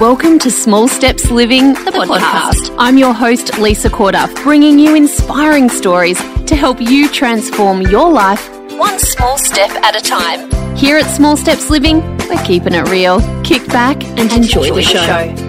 Welcome to Small Steps Living, the, podcast. I'm your host, Lisa Corduff, bringing you inspiring stories to help you transform your life one small step at a time. Here at Small Steps Living, we're keeping it real. Kick back and, enjoy, enjoy, the show. The show.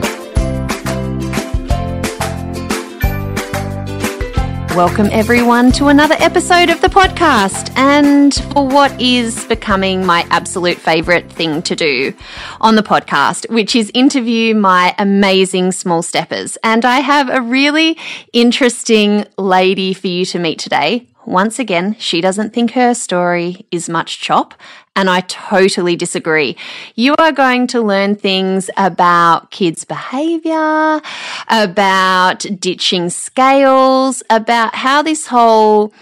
Welcome, everyone, to another episode of the podcast. And for what is becoming my absolute favorite thing to do on the podcast, which is interview my amazing small steppers. And I have a really interesting lady for you to meet today. Once again, she doesn't think her story is much chop, and I totally disagree. You are going to learn things about kids' behavior, about ditching scales, about how this whole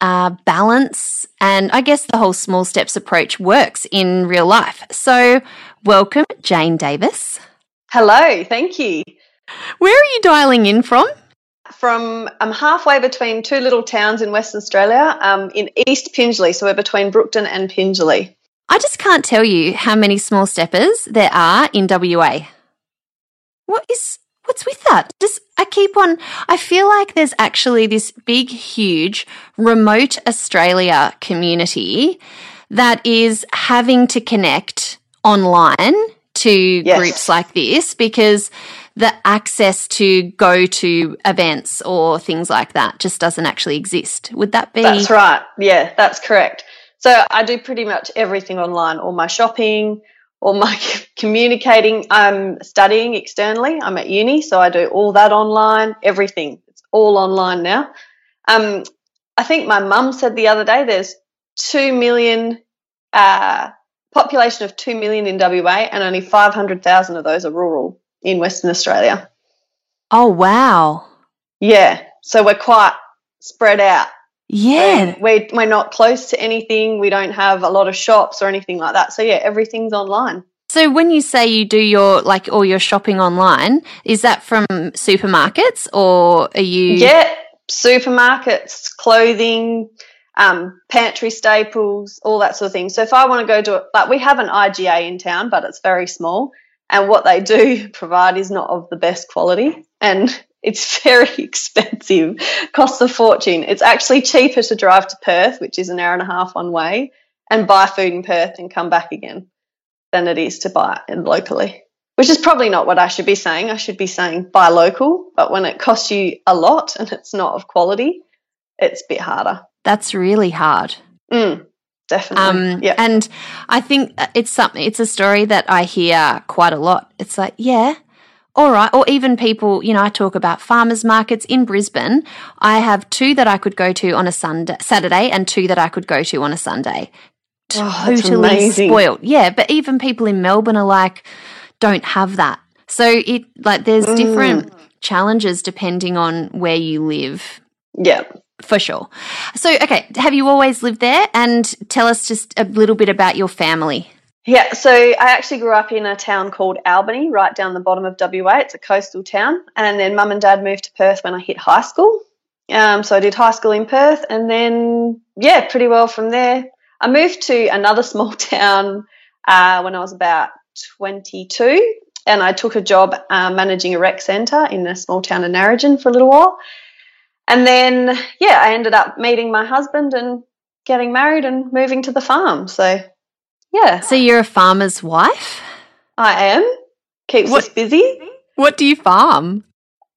uh, balance and I guess the whole small steps approach works in real life. So, welcome, Jane Davis. Hello, thank you. Where are you dialing in from? From I'm halfway between two little towns in Western Australia, um, in East Pingelly. So we're between Brookton and Pingelly. I just can't tell you how many small steppers there are in WA. What is what's with that? Just I keep on I feel like there's actually this big huge remote Australia community that is having to connect online to yes. groups like this because the access to go to events or things like that just doesn't actually exist. Would that be? That's right. Yeah, that's correct. So I do pretty much everything online, all my shopping, all my communicating. I'm studying externally. I'm at uni, so I do all that online, everything. It's all online now. Um, I think my mum said the other day there's 2 million, uh, population of 2 million in WA, and only 500,000 of those are rural in Western Australia. Oh, wow. Yeah. So we're quite spread out. Yeah. we're, we're not close to anything. We don't have a lot of shops or anything like that. So, yeah, everything's online. So when you say you do your like all your shopping online, is that from supermarkets or are you Yeah, supermarkets, clothing, um, pantry staples, all that sort of thing. So if I want to go to like we have an IGA in town, but it's very small and what they do provide is not of the best quality and it's very expensive. Costs a fortune. It's actually cheaper to drive to perth which is an hour and a half one way and buy food in perth and come back again than it is to buy it locally. Which is probably not what i should be saying. I should be saying buy local but when it costs you a lot and it's not of quality it's a bit harder. That's really hard. Mm. Definitely. Um, yeah. And I think it's something, it's a story that I hear quite a lot. It's like, yeah, all right. Or even people, you know, I talk about farmers markets in Brisbane. I have two that I could go to on a Sunday, Saturday and two that I could go to on a Sunday. Oh, totally spoiled. Yeah. But even people in Melbourne are like, don't have that. So it, like, there's mm. different challenges depending on where you live. Yeah for sure. So, okay, have you always lived there? And tell us just a little bit about your family. Yeah, so I actually grew up in a town called Albany, right down the bottom of WA. It's a coastal town. And then mum and dad moved to Perth when I hit high school. Um, so I did high school in Perth. And then, yeah, pretty well from there. I moved to another small town uh, when I was about 22. And I took a job uh, managing a rec centre in a small town in Narrogin for a little while. And then, yeah, I ended up meeting my husband and getting married and moving to the farm. So, yeah. So you're a farmer's wife? I am. Keeps what, us busy. What do you farm?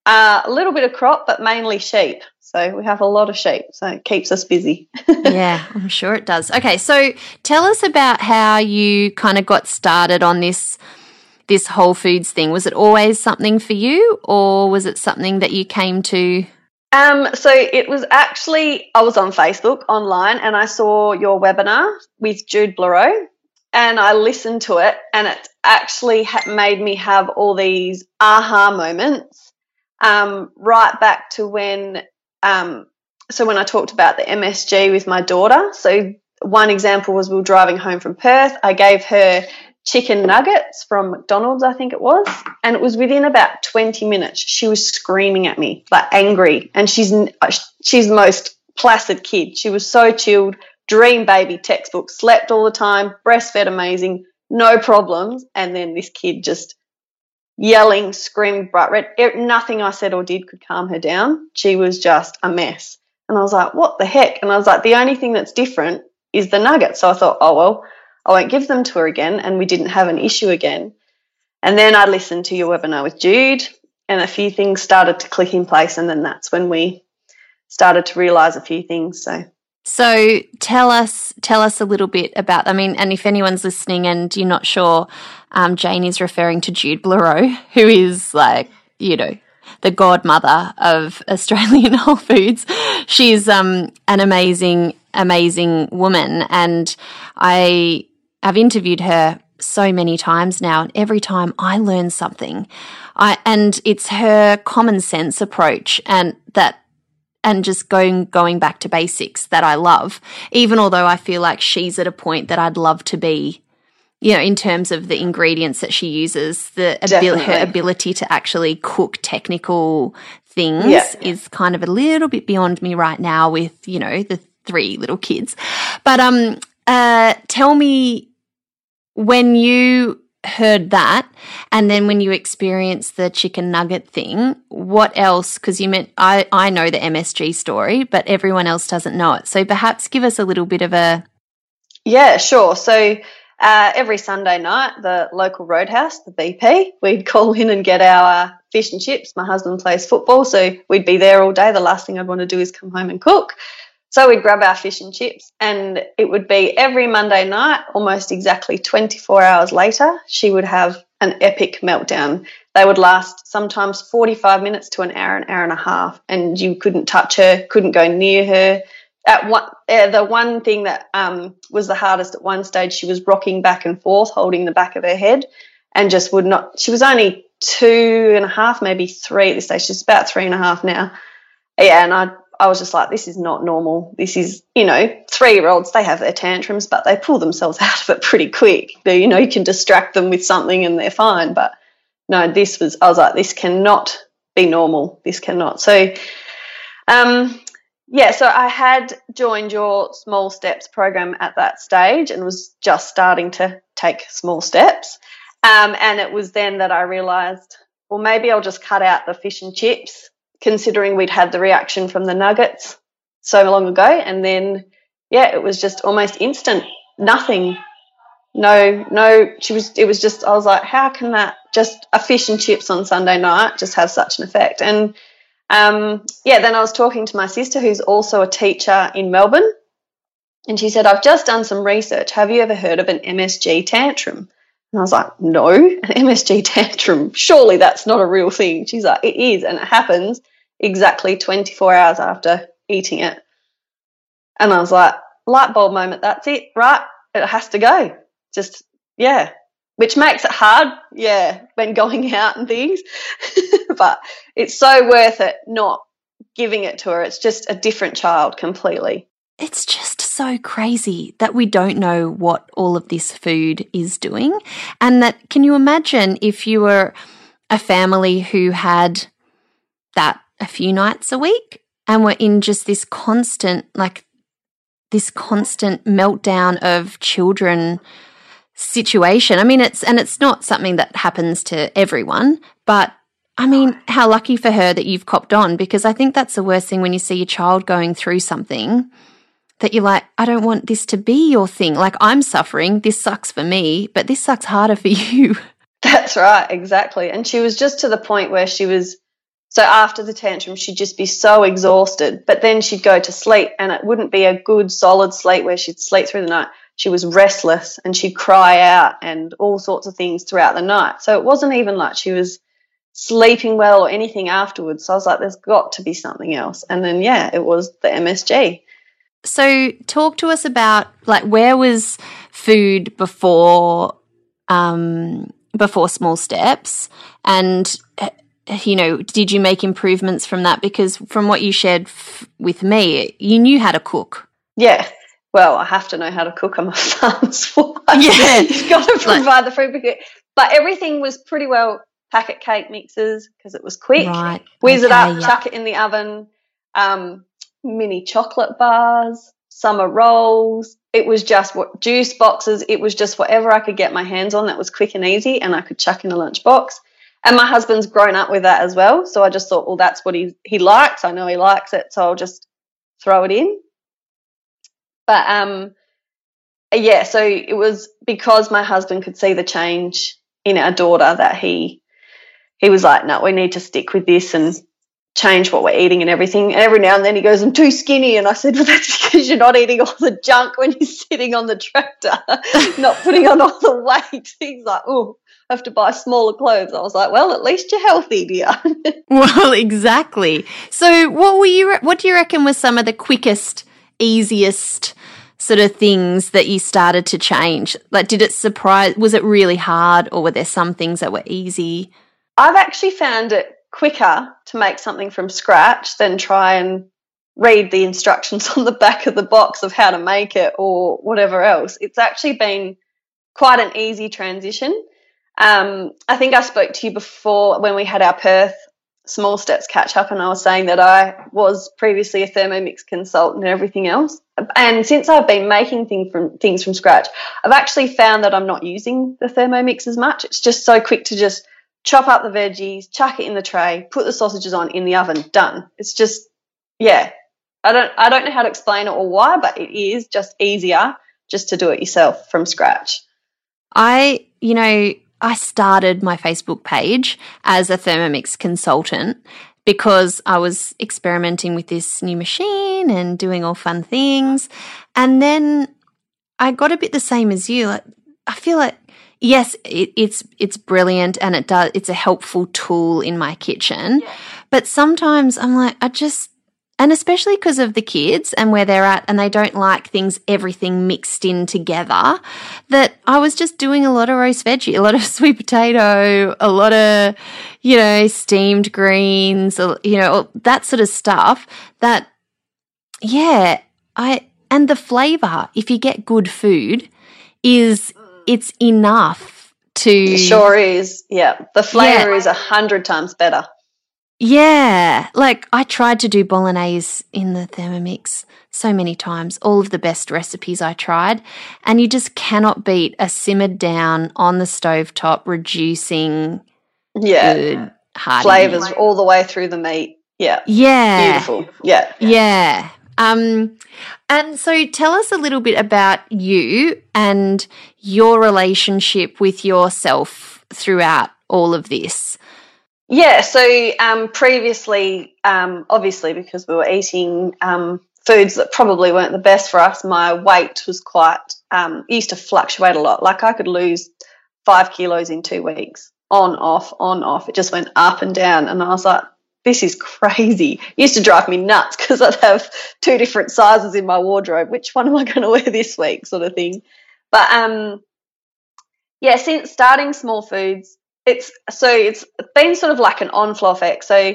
Uh, a little bit of crop, but mainly sheep. So we have a lot of sheep, so it keeps us busy. yeah, I'm sure it does. Okay, so tell us about how you kind of got started on this this Whole Foods thing. Was it always something for you, or was it something that you came to um, so it was actually I was on Facebook online and I saw your webinar with Jude Blereau and I listened to it and it actually ha- made me have all these aha moments um, right back to when um, so when I talked about the MSG with my daughter. So one example was we were driving home from Perth. I gave her chicken nuggets from McDonald's, I think it was. And it was within about 20 minutes. She was screaming at me, like angry. And she's, uh, she's the most placid kid. She was so chilled, dream baby textbook, slept all the time, breastfed amazing, no problems. And then this kid just yelling, screamed bright red. Nothing I said or did could calm her down. She was just a mess. And I was like, what the heck? And I was like, the only thing that's different is the nuggets. So I thought, oh, well, I won't give them to her again. And we didn't have an issue again. And then I listened to your webinar with Jude, and a few things started to click in place. And then that's when we started to realize a few things. So so tell us tell us a little bit about. I mean, and if anyone's listening and you're not sure, um, Jane is referring to Jude Blereau, who is like you know the godmother of Australian Whole Foods. She's um, an amazing amazing woman, and I have interviewed her so many times now, and every time I learn something. I, and it's her common sense approach and that and just going going back to basics that I love, even although I feel like she's at a point that I'd love to be, you know, in terms of the ingredients that she uses, the abil- her ability to actually cook technical things yeah. is kind of a little bit beyond me right now with, you know, the three little kids. But um uh tell me when you heard that and then when you experienced the chicken nugget thing what else because you meant i i know the msg story but everyone else doesn't know it. So perhaps give us a little bit of a yeah sure. So uh, every sunday night the local roadhouse the bp we'd call in and get our fish and chips. My husband plays football so we'd be there all day. The last thing i'd want to do is come home and cook so we'd grab our fish and chips, and it would be every Monday night, almost exactly 24 hours later, she would have an epic meltdown. They would last sometimes 45 minutes to an hour, an hour and a half, and you couldn't touch her, couldn't go near her. At one, uh, the one thing that um, was the hardest at one stage, she was rocking back and forth, holding the back of her head, and just would not. She was only two and a half, maybe three at this stage. She's about three and a half now. Yeah, and I I was just like, this is not normal. This is, you know, three year olds, they have their tantrums, but they pull themselves out of it pretty quick. You know, you can distract them with something and they're fine. But no, this was, I was like, this cannot be normal. This cannot. So, um, yeah, so I had joined your small steps program at that stage and was just starting to take small steps. Um, and it was then that I realized, well, maybe I'll just cut out the fish and chips considering we'd had the reaction from the Nuggets so long ago. And then, yeah, it was just almost instant. Nothing. No, no, she was, it was just, I was like, how can that just a fish and chips on Sunday night just have such an effect? And, um, yeah, then I was talking to my sister who's also a teacher in Melbourne. And she said, I've just done some research. Have you ever heard of an MSG tantrum? And I was like, no, an MSG tantrum. Surely that's not a real thing. She's like, it is. And it happens exactly 24 hours after eating it. And I was like, light bulb moment. That's it, right? It has to go. Just, yeah. Which makes it hard, yeah, when going out and things. but it's so worth it not giving it to her. It's just a different child completely. It's just so crazy that we don't know what all of this food is doing. And that, can you imagine if you were a family who had that a few nights a week and were in just this constant, like, this constant meltdown of children situation. I mean, it's, and it's not something that happens to everyone, but I mean, how lucky for her that you've copped on because I think that's the worst thing when you see your child going through something that you're like, I don't want this to be your thing. Like, I'm suffering. This sucks for me, but this sucks harder for you. That's right, exactly. And she was just to the point where she was so after the tantrum, she'd just be so exhausted, but then she'd go to sleep and it wouldn't be a good solid sleep where she'd sleep through the night. She was restless and she'd cry out and all sorts of things throughout the night. So it wasn't even like she was sleeping well or anything afterwards. So I was like, there's got to be something else. And then, yeah, it was the MSG. So talk to us about like where was food before um before small steps and you know, did you make improvements from that? Because from what you shared f- with me, you knew how to cook. Yeah. Well, I have to know how to cook. I'm a farmer's wife. Yeah. You've got to provide like, the food. But everything was pretty well packet cake mixes because it was quick. Right. Whiz okay, it up, yeah. chuck it in the oven. Um, mini chocolate bars, summer rolls. It was just what juice boxes. It was just whatever I could get my hands on that was quick and easy and I could chuck in a lunchbox. and my husband's grown up with that as well. So I just thought, well, that's what he he likes. I know he likes it, so I'll just throw it in. But um, yeah, so it was because my husband could see the change in our daughter that he he was like, no, we need to stick with this and change what we're eating and everything. And every now and then he goes, I'm too skinny. And I said, Well, that's because you're not eating all the junk when you're sitting on the tractor, not putting on all the weight. He's like, Oh, I have to buy smaller clothes. I was like, Well, at least you're healthy, dear. well, exactly. So, what were you? What do you reckon were some of the quickest, easiest sort of things that you started to change? Like, did it surprise? Was it really hard, or were there some things that were easy? I've actually found it quicker to make something from scratch than try and read the instructions on the back of the box of how to make it or whatever else. It's actually been quite an easy transition. Um, I think I spoke to you before when we had our Perth small steps catch up, and I was saying that I was previously a Thermomix consultant and everything else. And since I've been making things from things from scratch, I've actually found that I'm not using the Thermomix as much. It's just so quick to just chop up the veggies, chuck it in the tray, put the sausages on in the oven, done. It's just yeah. I don't I don't know how to explain it or why, but it is just easier just to do it yourself from scratch. I, you know, I started my Facebook page as a Thermomix consultant because I was experimenting with this new machine and doing all fun things. And then I got a bit the same as you. Like I feel like yes, it, it's it's brilliant and it does it's a helpful tool in my kitchen. Yeah. But sometimes I'm like, I just and especially because of the kids and where they're at and they don't like things everything mixed in together that i was just doing a lot of roast veggie a lot of sweet potato a lot of you know steamed greens you know that sort of stuff that yeah i and the flavor if you get good food is it's enough to. It sure is. Yeah. The flavor yeah. is a hundred times better. Yeah. Like I tried to do bolognese in the Thermomix so many times, all of the best recipes I tried. And you just cannot beat a simmered down on the stove top, reducing yeah. good flavors all the way through the meat. Yeah. Yeah. Beautiful. Yeah. Yeah. Um, and so tell us a little bit about you and your relationship with yourself throughout all of this. Yeah, so um, previously, um, obviously, because we were eating um, foods that probably weren't the best for us, my weight was quite, um, used to fluctuate a lot. Like I could lose five kilos in two weeks, on, off, on, off. It just went up and down. And I was like, this is crazy. It used to drive me nuts because I'd have two different sizes in my wardrobe. Which one am I going to wear this week, sort of thing. But um, yeah, since starting Small Foods, it's so it's been sort of like an on flow effect. So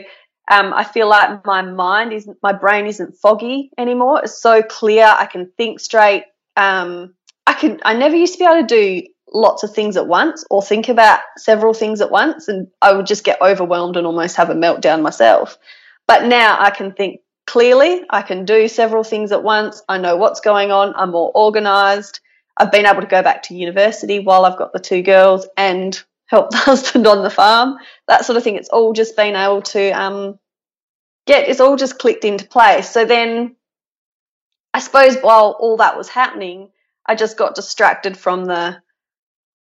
um, I feel like my mind isn't, my brain isn't foggy anymore. It's so clear. I can think straight. Um, I can. I never used to be able to do lots of things at once or think about several things at once and I would just get overwhelmed and almost have a meltdown myself. But now I can think clearly, I can do several things at once, I know what's going on, I'm more organized. I've been able to go back to university while I've got the two girls and help the husband on the farm, that sort of thing. It's all just been able to um, get, it's all just clicked into place. So then I suppose while all that was happening, I just got distracted from the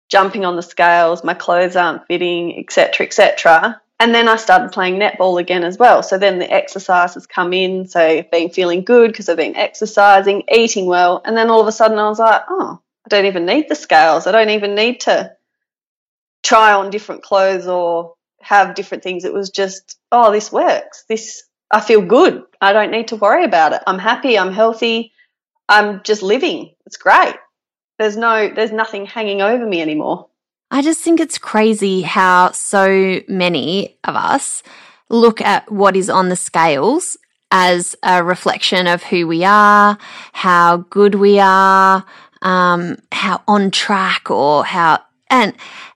jumping on the scales, my clothes aren't fitting, etc., etc. And then I started playing netball again as well. So then the exercises come in. So I've been feeling good because I've been exercising, eating well. And then all of a sudden I was like, oh, I don't even need the scales. I don't even need to try on different clothes or have different things. It was just, oh, this works. This, I feel good. I don't need to worry about it. I'm happy. I'm healthy. I'm just living. It's great. There's no, there's nothing hanging over me anymore. I just think it's crazy how so many of us look at what is on the scales as a reflection of who we are, how good we are, um, how on track or how, and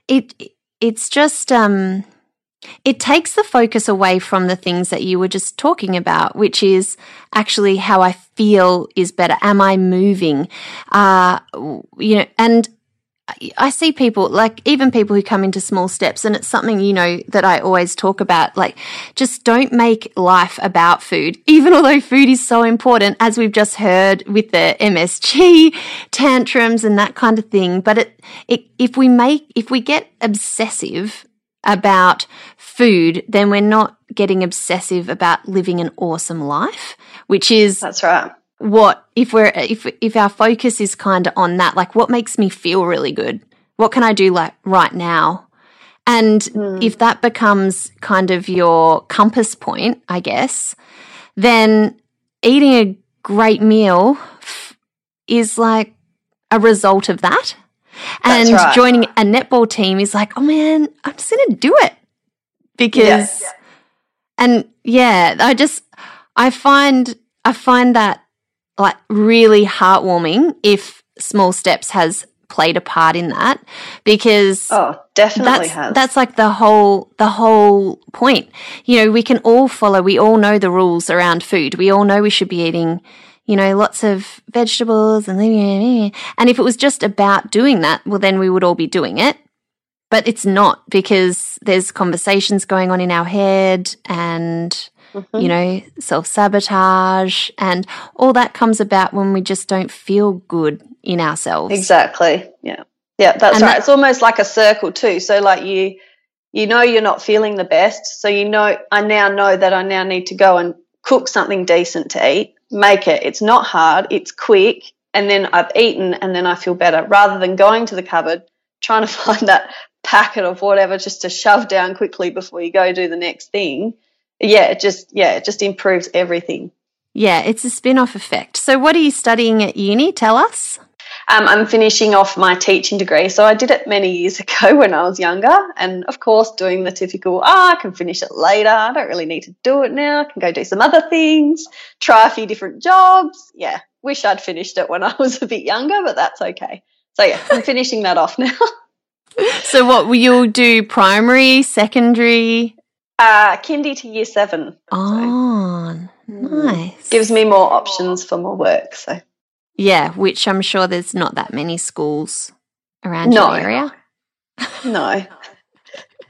it, it's just, um, it takes the focus away from the things that you were just talking about, which is actually how I feel is better. Am I moving? Uh, you know, and I see people, like even people who come into small steps, and it's something, you know, that I always talk about. Like, just don't make life about food, even although food is so important, as we've just heard with the MSG tantrums and that kind of thing. But it, it, if we make, if we get obsessive about food, then we're not getting obsessive about living an awesome life, which is That's right. what if we're if if our focus is kind of on that like what makes me feel really good? What can i do like right now? And mm. if that becomes kind of your compass point i guess then eating a great meal f- is like a result of that and right. joining a netball team is like oh man i'm just gonna do it because yes. and yeah i just i find i find that like really heartwarming if small steps has played a part in that because oh definitely that's, has that's like the whole the whole point you know we can all follow we all know the rules around food we all know we should be eating you know lots of vegetables and and if it was just about doing that well then we would all be doing it but it's not because there's conversations going on in our head and mm-hmm. you know, self sabotage, and all that comes about when we just don't feel good in ourselves. Exactly. Yeah. Yeah, that's and right. That, it's almost like a circle too. So like you you know you're not feeling the best, so you know I now know that I now need to go and cook something decent to eat, make it. It's not hard, it's quick, and then I've eaten and then I feel better rather than going to the cupboard trying to find that packet of whatever just to shove down quickly before you go do the next thing yeah, it just yeah, it just improves everything. Yeah, it's a spin-off effect. So what are you studying at uni? Tell us. Um, I'm finishing off my teaching degree. So I did it many years ago when I was younger. And of course, doing the typical, oh, I can finish it later. I don't really need to do it now. I can go do some other things, try a few different jobs. Yeah, wish I'd finished it when I was a bit younger, but that's okay. So yeah, I'm finishing that off now. so what will you do? Primary, secondary? Uh, kindy to year seven. Oh, so. nice. Gives me more options for more work. So yeah, which I'm sure there's not that many schools around no. your area. No.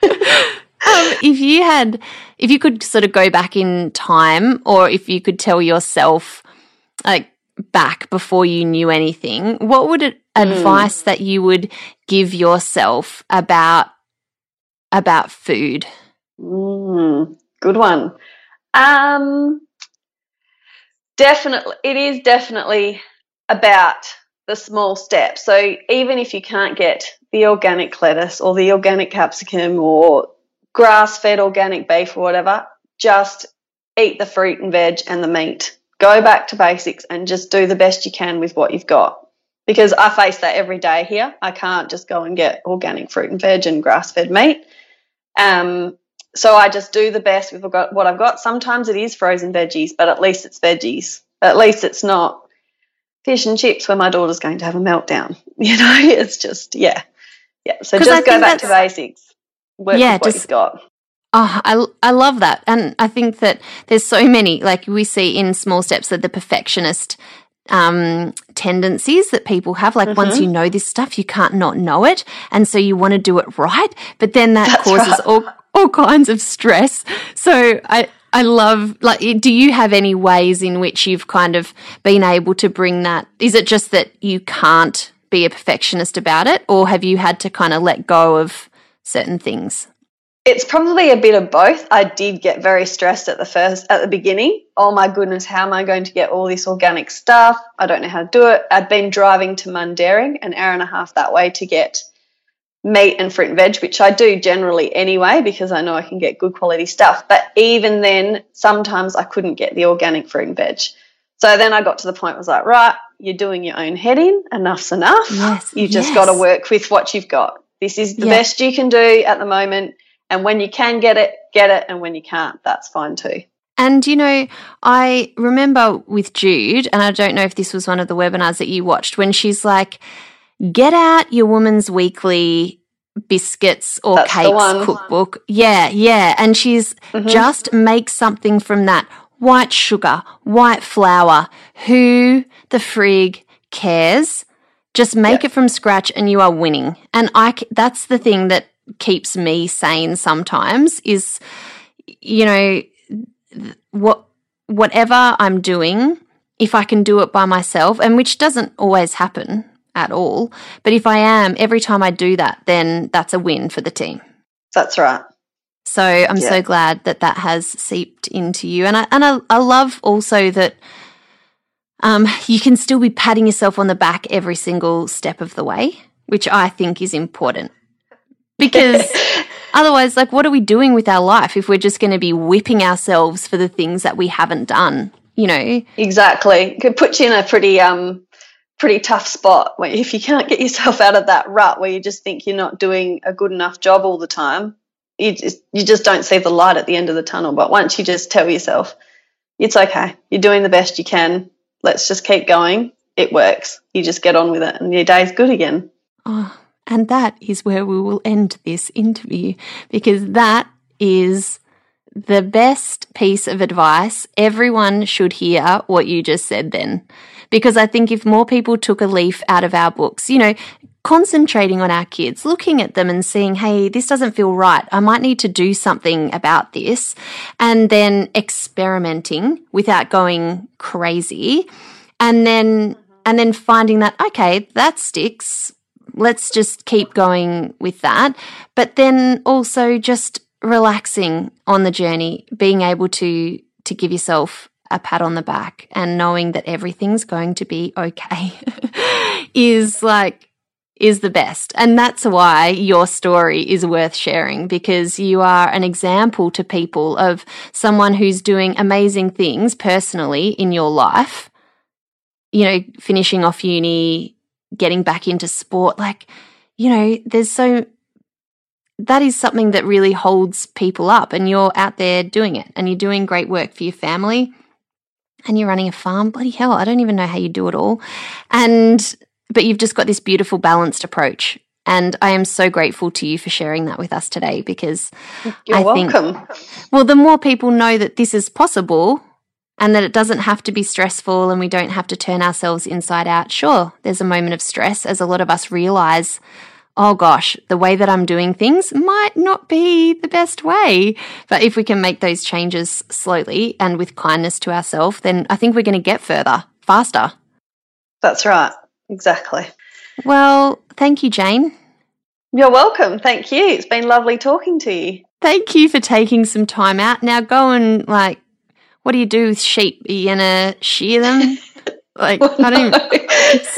um, if you had, if you could sort of go back in time, or if you could tell yourself, like back before you knew anything, what would it, mm. advice that you would give yourself about about food? Mm, good one. Um, definitely, it is definitely about the small steps. So even if you can't get the organic lettuce or the organic capsicum or grass fed organic beef or whatever, just eat the fruit and veg and the meat. Go back to basics and just do the best you can with what you've got. Because I face that every day here. I can't just go and get organic fruit and veg and grass fed meat. Um, so I just do the best with what I've got. Sometimes it is frozen veggies, but at least it's veggies. At least it's not fish and chips where my daughter's going to have a meltdown. You know, it's just yeah, yeah. So just go back to basics. Work yeah, with what just, you've got. Oh, I, I love that. And I think that there's so many, like we see in small steps, that the perfectionist um, tendencies that people have. Like mm-hmm. once you know this stuff, you can't not know it. And so you want to do it right. But then that That's causes right. all all kinds of stress. So I, I love, like, do you have any ways in which you've kind of been able to bring that? Is it just that you can't be a perfectionist about it, or have you had to kind of let go of certain things? It's probably a bit of both. I did get very stressed at the first, at the beginning. Oh my goodness, how am I going to get all this organic stuff? I don't know how to do it. I'd been driving to Mundaring, an hour and a half that way to get meat and fruit and veg, which I do generally anyway because I know I can get good quality stuff. But even then, sometimes I couldn't get the organic fruit and veg. So then I got to the point was like, right, you're doing your own heading. Enough's enough. Yes, you just yes. got to work with what you've got. This is the best you can do at the moment. And when you can get it, get it. And when you can't, that's fine too. And, you know, I remember with Jude, and I don't know if this was one of the webinars that you watched, when she's like, get out your woman's weekly biscuits or That's cakes cookbook. Yeah, yeah. And she's mm-hmm. just make something from that. White sugar, white flour. Who the frig cares? Just make it from scratch and you are winning. And I that's the thing that keeps me sane sometimes is you know what whatever I'm doing if I can do it by myself and which doesn't always happen at all but if I am every time I do that then that's a win for the team. That's right. So I'm yeah. so glad that that has seeped into you and I and I, I love also that um, you can still be patting yourself on the back every single step of the way, which I think is important. Because otherwise, like, what are we doing with our life if we're just going to be whipping ourselves for the things that we haven't done? You know? Exactly. It could put you in a pretty, um, pretty tough spot where if you can't get yourself out of that rut where you just think you're not doing a good enough job all the time, you just, you just don't see the light at the end of the tunnel. But once you just tell yourself, it's okay, you're doing the best you can, let's just keep going. It works. You just get on with it and your day's good again. Oh, and that is where we will end this interview because that is the best piece of advice. Everyone should hear what you just said then. Because I think if more people took a leaf out of our books, you know, concentrating on our kids, looking at them and seeing, hey, this doesn't feel right. I might need to do something about this. And then experimenting without going crazy. And then, and then finding that, okay, that sticks. Let's just keep going with that. But then also just relaxing on the journey, being able to, to give yourself a pat on the back and knowing that everything's going to be okay is like is the best. And that's why your story is worth sharing because you are an example to people of someone who's doing amazing things personally in your life. You know, finishing off uni, getting back into sport. Like, you know, there's so, that is something that really holds people up and you're out there doing it and you're doing great work for your family and you're running a farm. Bloody hell, I don't even know how you do it all. And but you've just got this beautiful balanced approach. And I am so grateful to you for sharing that with us today because You're I welcome. Think, well, the more people know that this is possible and that it doesn't have to be stressful and we don't have to turn ourselves inside out. Sure, there's a moment of stress as a lot of us realize, oh gosh, the way that I'm doing things might not be the best way. But if we can make those changes slowly and with kindness to ourselves, then I think we're going to get further faster. That's right. Exactly. Well, thank you, Jane. You're welcome. Thank you. It's been lovely talking to you. Thank you for taking some time out. Now go and like, what do you do with sheep? Are you gonna shear them? like, well, I don't.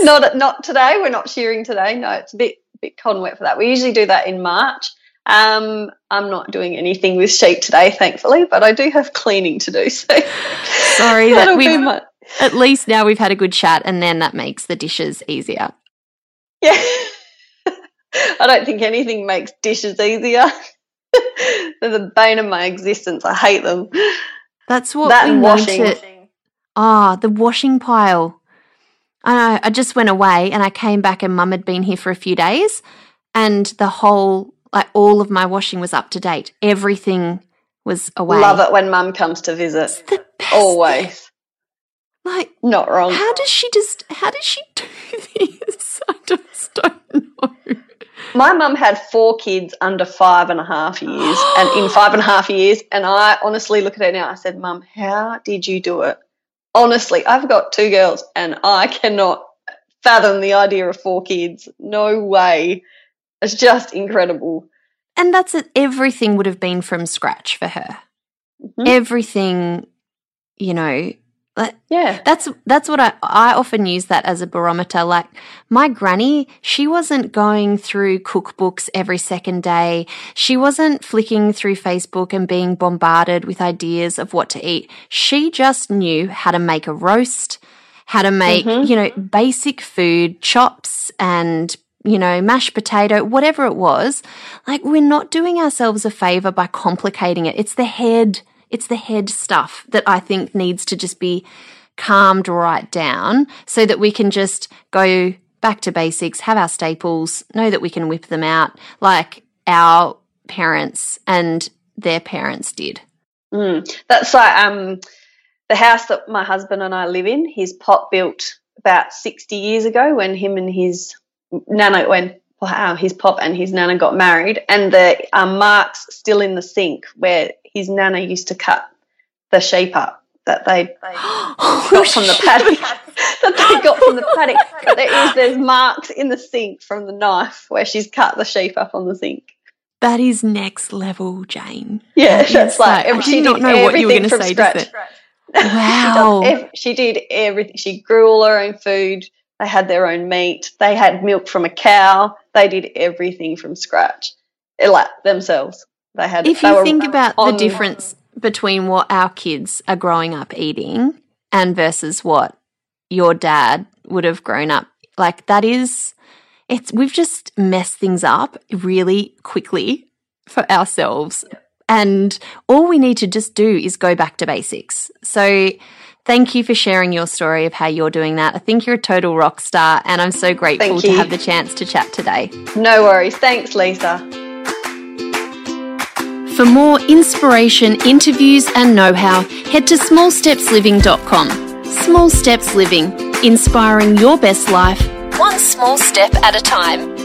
No. not not today. We're not shearing today. No, it's a bit bit cold and wet for that. We usually do that in March. Um, I'm not doing anything with sheep today, thankfully, but I do have cleaning to do. So sorry that we at least now we've had a good chat, and then that makes the dishes easier. Yeah. I don't think anything makes dishes easier. They're the bane of my existence. I hate them. That's what that we washing. Ah, oh, the washing pile. I. I just went away and I came back, and Mum had been here for a few days, and the whole, like, all of my washing was up to date. Everything was away. Love it when Mum comes to visit. Always. Like, not wrong. How does she just? How does she do this? I just don't know. My mum had four kids under five and a half years, and in five and a half years, and I honestly look at her now. I said, "Mum, how did you do it?" Honestly, I've got two girls, and I cannot fathom the idea of four kids. No way. It's just incredible. And that's it. Everything would have been from scratch for her. Mm-hmm. Everything, you know, like, yeah. That's that's what I I often use that as a barometer. Like my granny, she wasn't going through cookbooks every second day. She wasn't flicking through Facebook and being bombarded with ideas of what to eat. She just knew how to make a roast, how to make, mm-hmm. you know, basic food, chops and you know, mashed potato, whatever it was. Like, we're not doing ourselves a favor by complicating it. It's the head it's the head stuff that I think needs to just be calmed right down so that we can just go back to basics, have our staples, know that we can whip them out like our parents and their parents did. Mm. That's like um, the house that my husband and I live in. He's pot built about 60 years ago when him and his nana, when wow, his pop and his nana got married, and the um, marks still in the sink where his nana used to cut the sheep up that they, they oh, got from the paddock. that they got from the paddock. But there is there's marks in the sink from the knife where she's cut the sheep up on the sink. That is next level, Jane. Yeah, that that's like, like she did not know what you were going to say. Scratch. Wow. she, she did everything. She grew all her own food. They had their own meat. They had milk from a cow. They did everything from scratch, like themselves. They had. If you think about the difference between what our kids are growing up eating and versus what your dad would have grown up like, that is, it's we've just messed things up really quickly for ourselves. And all we need to just do is go back to basics. So Thank you for sharing your story of how you're doing that. I think you're a total rock star, and I'm so grateful to have the chance to chat today. No worries. Thanks, Lisa. For more inspiration, interviews, and know how, head to smallstepsliving.com. Small Steps Living, inspiring your best life, one small step at a time.